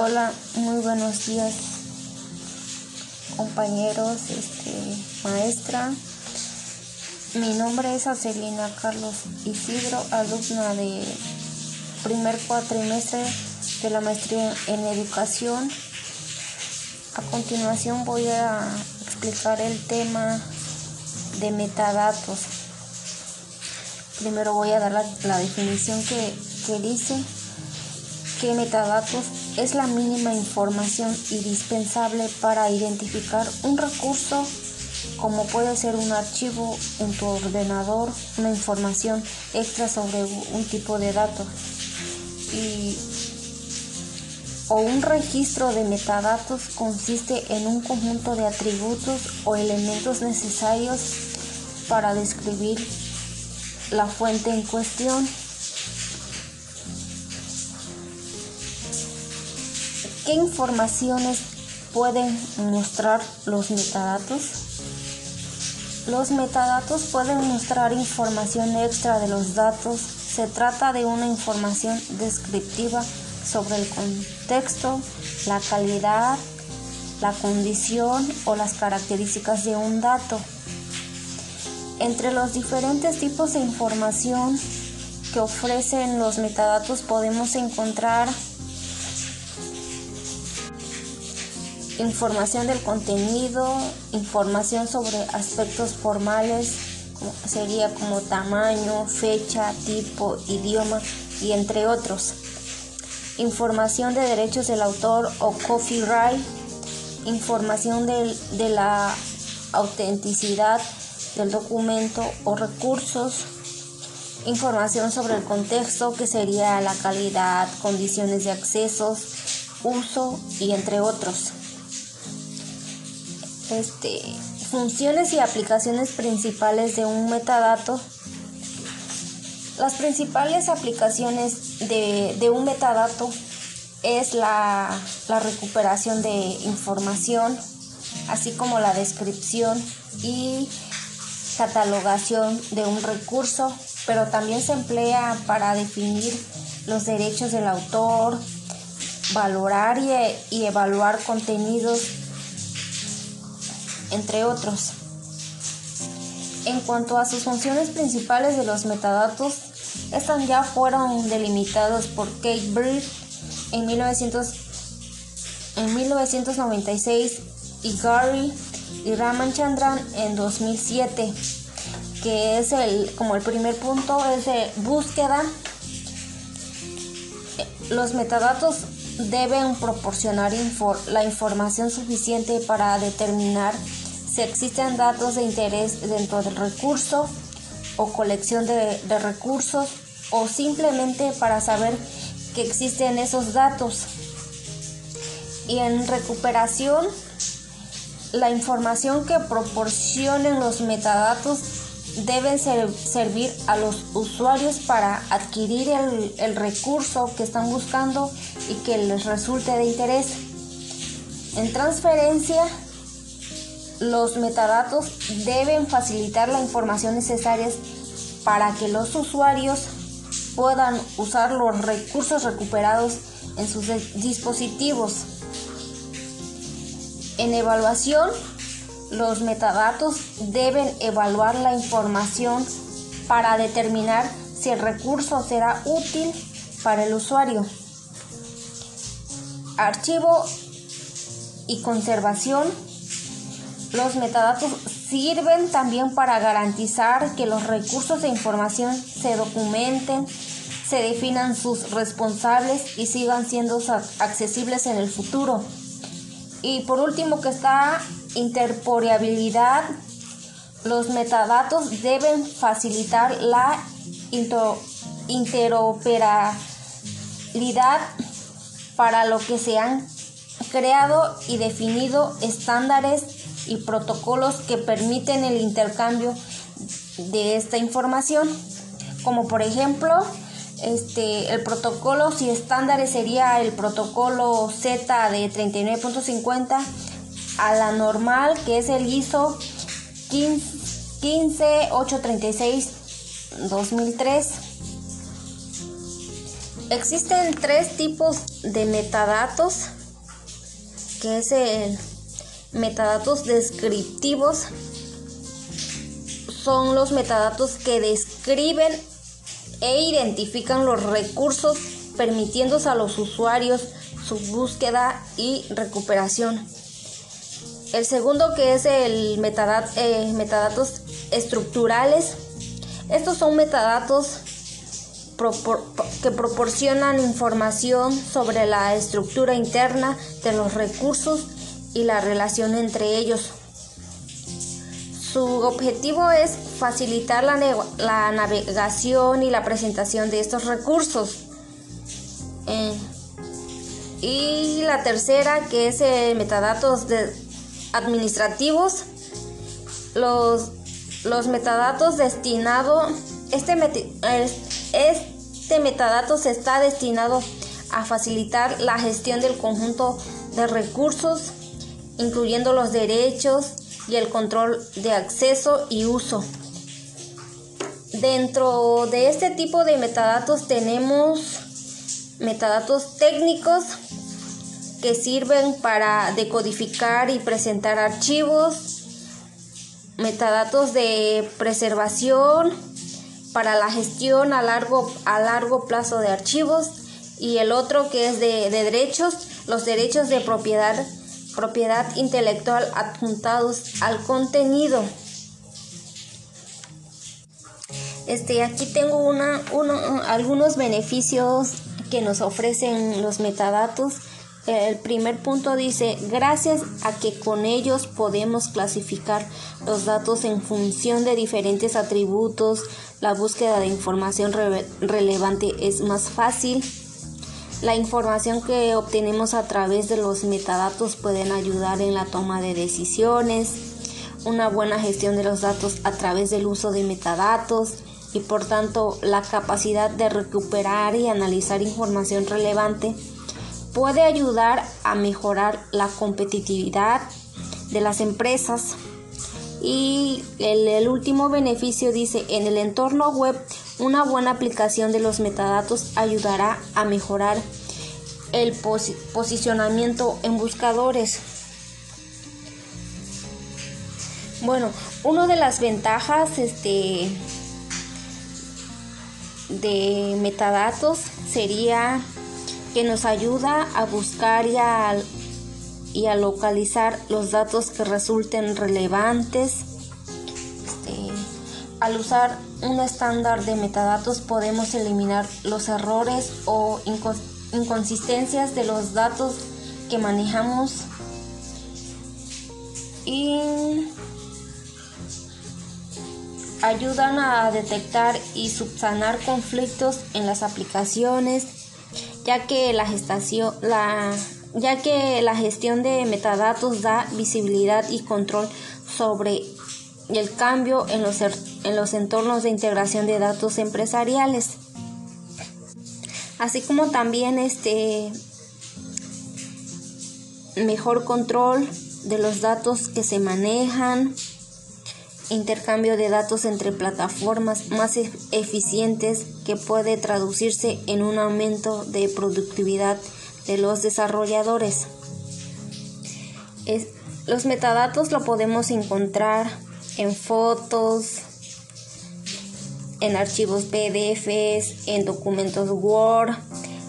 Hola, muy buenos días compañeros, este, maestra. Mi nombre es Acelina Carlos Isidro, alumna de primer cuatrimestre de la maestría en educación. A continuación voy a explicar el tema de metadatos. Primero voy a dar la, definición que, que dice que metadatos es la mínima información indispensable para identificar un recurso como puede ser un archivo en tu ordenador, una información extra sobre un tipo de datos y, o un registro de metadatos consiste en un conjunto de atributos o elementos necesarios para describir la fuente en cuestión. ¿Qué informaciones pueden mostrar los metadatos? Los metadatos pueden mostrar información extra de los datos. Se trata de una información descriptiva sobre el contexto, la calidad, la condición o las características de un dato. Entre los diferentes tipos de información que ofrecen los metadatos podemos encontrar información del contenido, información sobre aspectos formales, sería como tamaño, fecha, tipo, idioma y entre otros. Información de derechos del autor o copyright, información de, la autenticidad del documento o recursos, información sobre el contexto que sería la calidad, condiciones de accesos, uso y entre otros. Este, funciones y aplicaciones principales de un metadato. Las principales aplicaciones de, un metadato es la, recuperación de información, así como la descripción y catalogación de un recurso, pero también se emplea para definir los derechos del autor, valorar y evaluar contenidos entre otros. En cuanto a sus funciones principales de los metadatos, estas ya fueron delimitados por Kate Bird en, 1900, en 1996 y Gary y Ramachandran en 2007, que es el como el primer punto es de búsqueda. Los metadatos deben proporcionar la información suficiente para determinar si existen datos de interés dentro del recurso o colección de, recursos o simplemente para saber que existen esos datos. Y en recuperación, la información que proporcionen los metadatos deben servir a los usuarios para adquirir el, recurso que están buscando y que les resulte de interés. En transferencia, los metadatos deben facilitar la información necesaria para que los usuarios puedan usar los recursos recuperados en sus dispositivos. En evaluación, los metadatos deben evaluar la información para determinar si el recurso será útil para el usuario. Archivo y conservación. Los metadatos sirven también para garantizar que los recursos de información se documenten, se definan sus responsables y sigan siendo accesibles en el futuro. Y por último que está interporeabilidad. Los metadatos deben facilitar la interoperabilidad para lo que se han creado y definido estándares y protocolos que permiten el intercambio de esta información, como por ejemplo este, el protocolo, si estándares sería el protocolo Z de 39.50 a la normal, que es el ISO 15836 2003. Existen tres tipos de metadatos, que es el metadatos descriptivos. Son los metadatos que describen e identifican los recursos permitiéndose a los usuarios su búsqueda y recuperación. El segundo que es el eh, metadatos estructurales. Estos son metadatos que proporcionan información sobre la estructura interna de los recursos y la relación entre ellos. Su objetivo es facilitar la, navegación y la presentación de estos recursos. Eh, y la tercera, que es eh, metadatos administrativos, los, metadatos destinados, este, este metadato se está destinado a facilitar la gestión del conjunto de recursos, incluyendo los derechos y el control de acceso y uso. Dentro de este tipo de metadatos tenemos metadatos técnicos que sirven para decodificar y presentar archivos, metadatos de preservación para la gestión a largo, a largo plazo de archivos y el otro que es de, de derechos, los derechos de propiedad, propiedad intelectual adjuntados al contenido. Este, aquí tengo una, uno, algunos beneficios que nos ofrecen los metadatos. El primer punto dice, gracias a que con ellos podemos clasificar los datos en función de diferentes atributos, la búsqueda de información relevante es más fácil. La información que obtenemos a través de los metadatos pueden ayudar en la toma de decisiones, una buena gestión de los datos a través del uso de metadatos, y por tanto la capacidad de recuperar y analizar información relevante puede ayudar a mejorar la competitividad de las empresas. Y el, último beneficio dice, en el entorno web, una buena aplicación de los metadatos ayudará a mejorar el posicionamiento en buscadores. Bueno, una de las ventajas este, de metadatos sería que nos ayuda a buscar y a, y a localizar los datos que resulten relevantes. Este, al usar un estándar de metadatos podemos eliminar los errores o inconsistencias de los datos que manejamos. Y ayudan a detectar y subsanar conflictos en las aplicaciones, ya que la gestación, la, ya que la gestión de metadatos da visibilidad y control sobre el cambio en los, en los entornos de integración de datos empresariales. Así como también este mejor control de los datos que se manejan, intercambio de datos entre plataformas más eficientes que puede traducirse en un aumento de productividad de los desarrolladores. los metadatos lo podemos encontrar en fotos, en archivos PDFs, en documentos Word,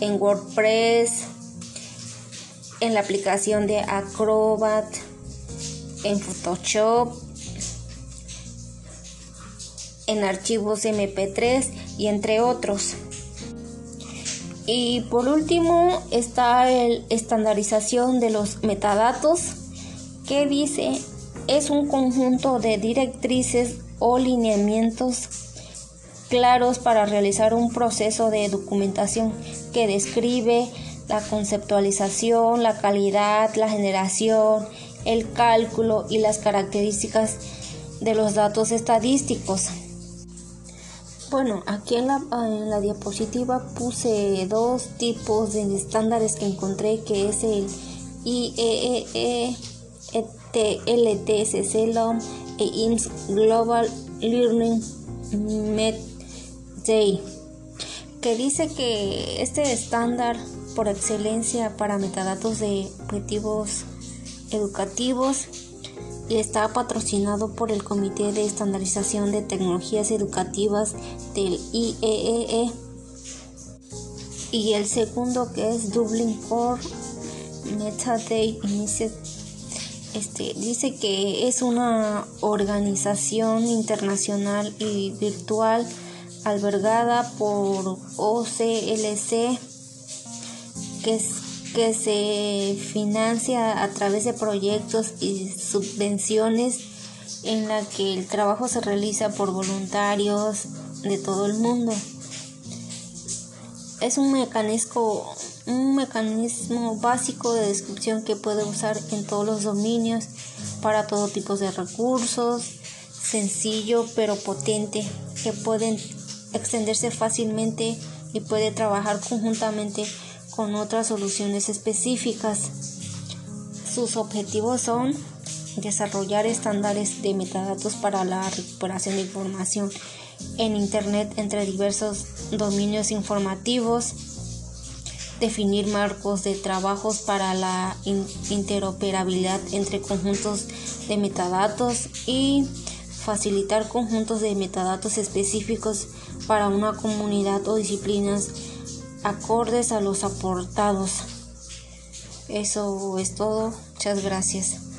en WordPress, en la aplicación de Acrobat, en Photoshop, en archivos MP3 y entre otros. Y por último está el estandarización de los metadatos que dice es un conjunto de directrices o lineamientos claros para realizar un proceso de documentación que describe la conceptualización, la calidad, la generación, el cálculo y las características de los datos estadísticos. Bueno, aquí en la, diapositiva puse dos tipos de estándares que encontré, que es el IEEE, LTSC LOM e IMSS Global Learning Met Day. que dice que este estándar por excelencia para metadatos de objetivos educativos está patrocinado por el Comité de Estandarización de Tecnologías Educativas del IEEE e. y el segundo que es Dublin Core Metadata Initiative este, dice que es una organización internacional y virtual albergada por OCLC que, se financia a través de proyectos y subvenciones en la que el trabajo se realiza por voluntarios de todo el mundo. Es un mecanismo, un mecanismo básico de descripción que puede usar en todos los dominios para todo tipo de recursos, sencillo pero potente, que pueden extenderse fácilmente y puede trabajar conjuntamente con otras soluciones específicas. Sus objetivos son desarrollar estándares de metadatos para la recuperación de información en Internet entre diversos dominios informativos, definir marcos de trabajos para la interoperabilidad entre conjuntos de metadatos y facilitar conjuntos de metadatos específicos para una comunidad o disciplinas acordes a los aportados. Eso es todo. Muchas gracias.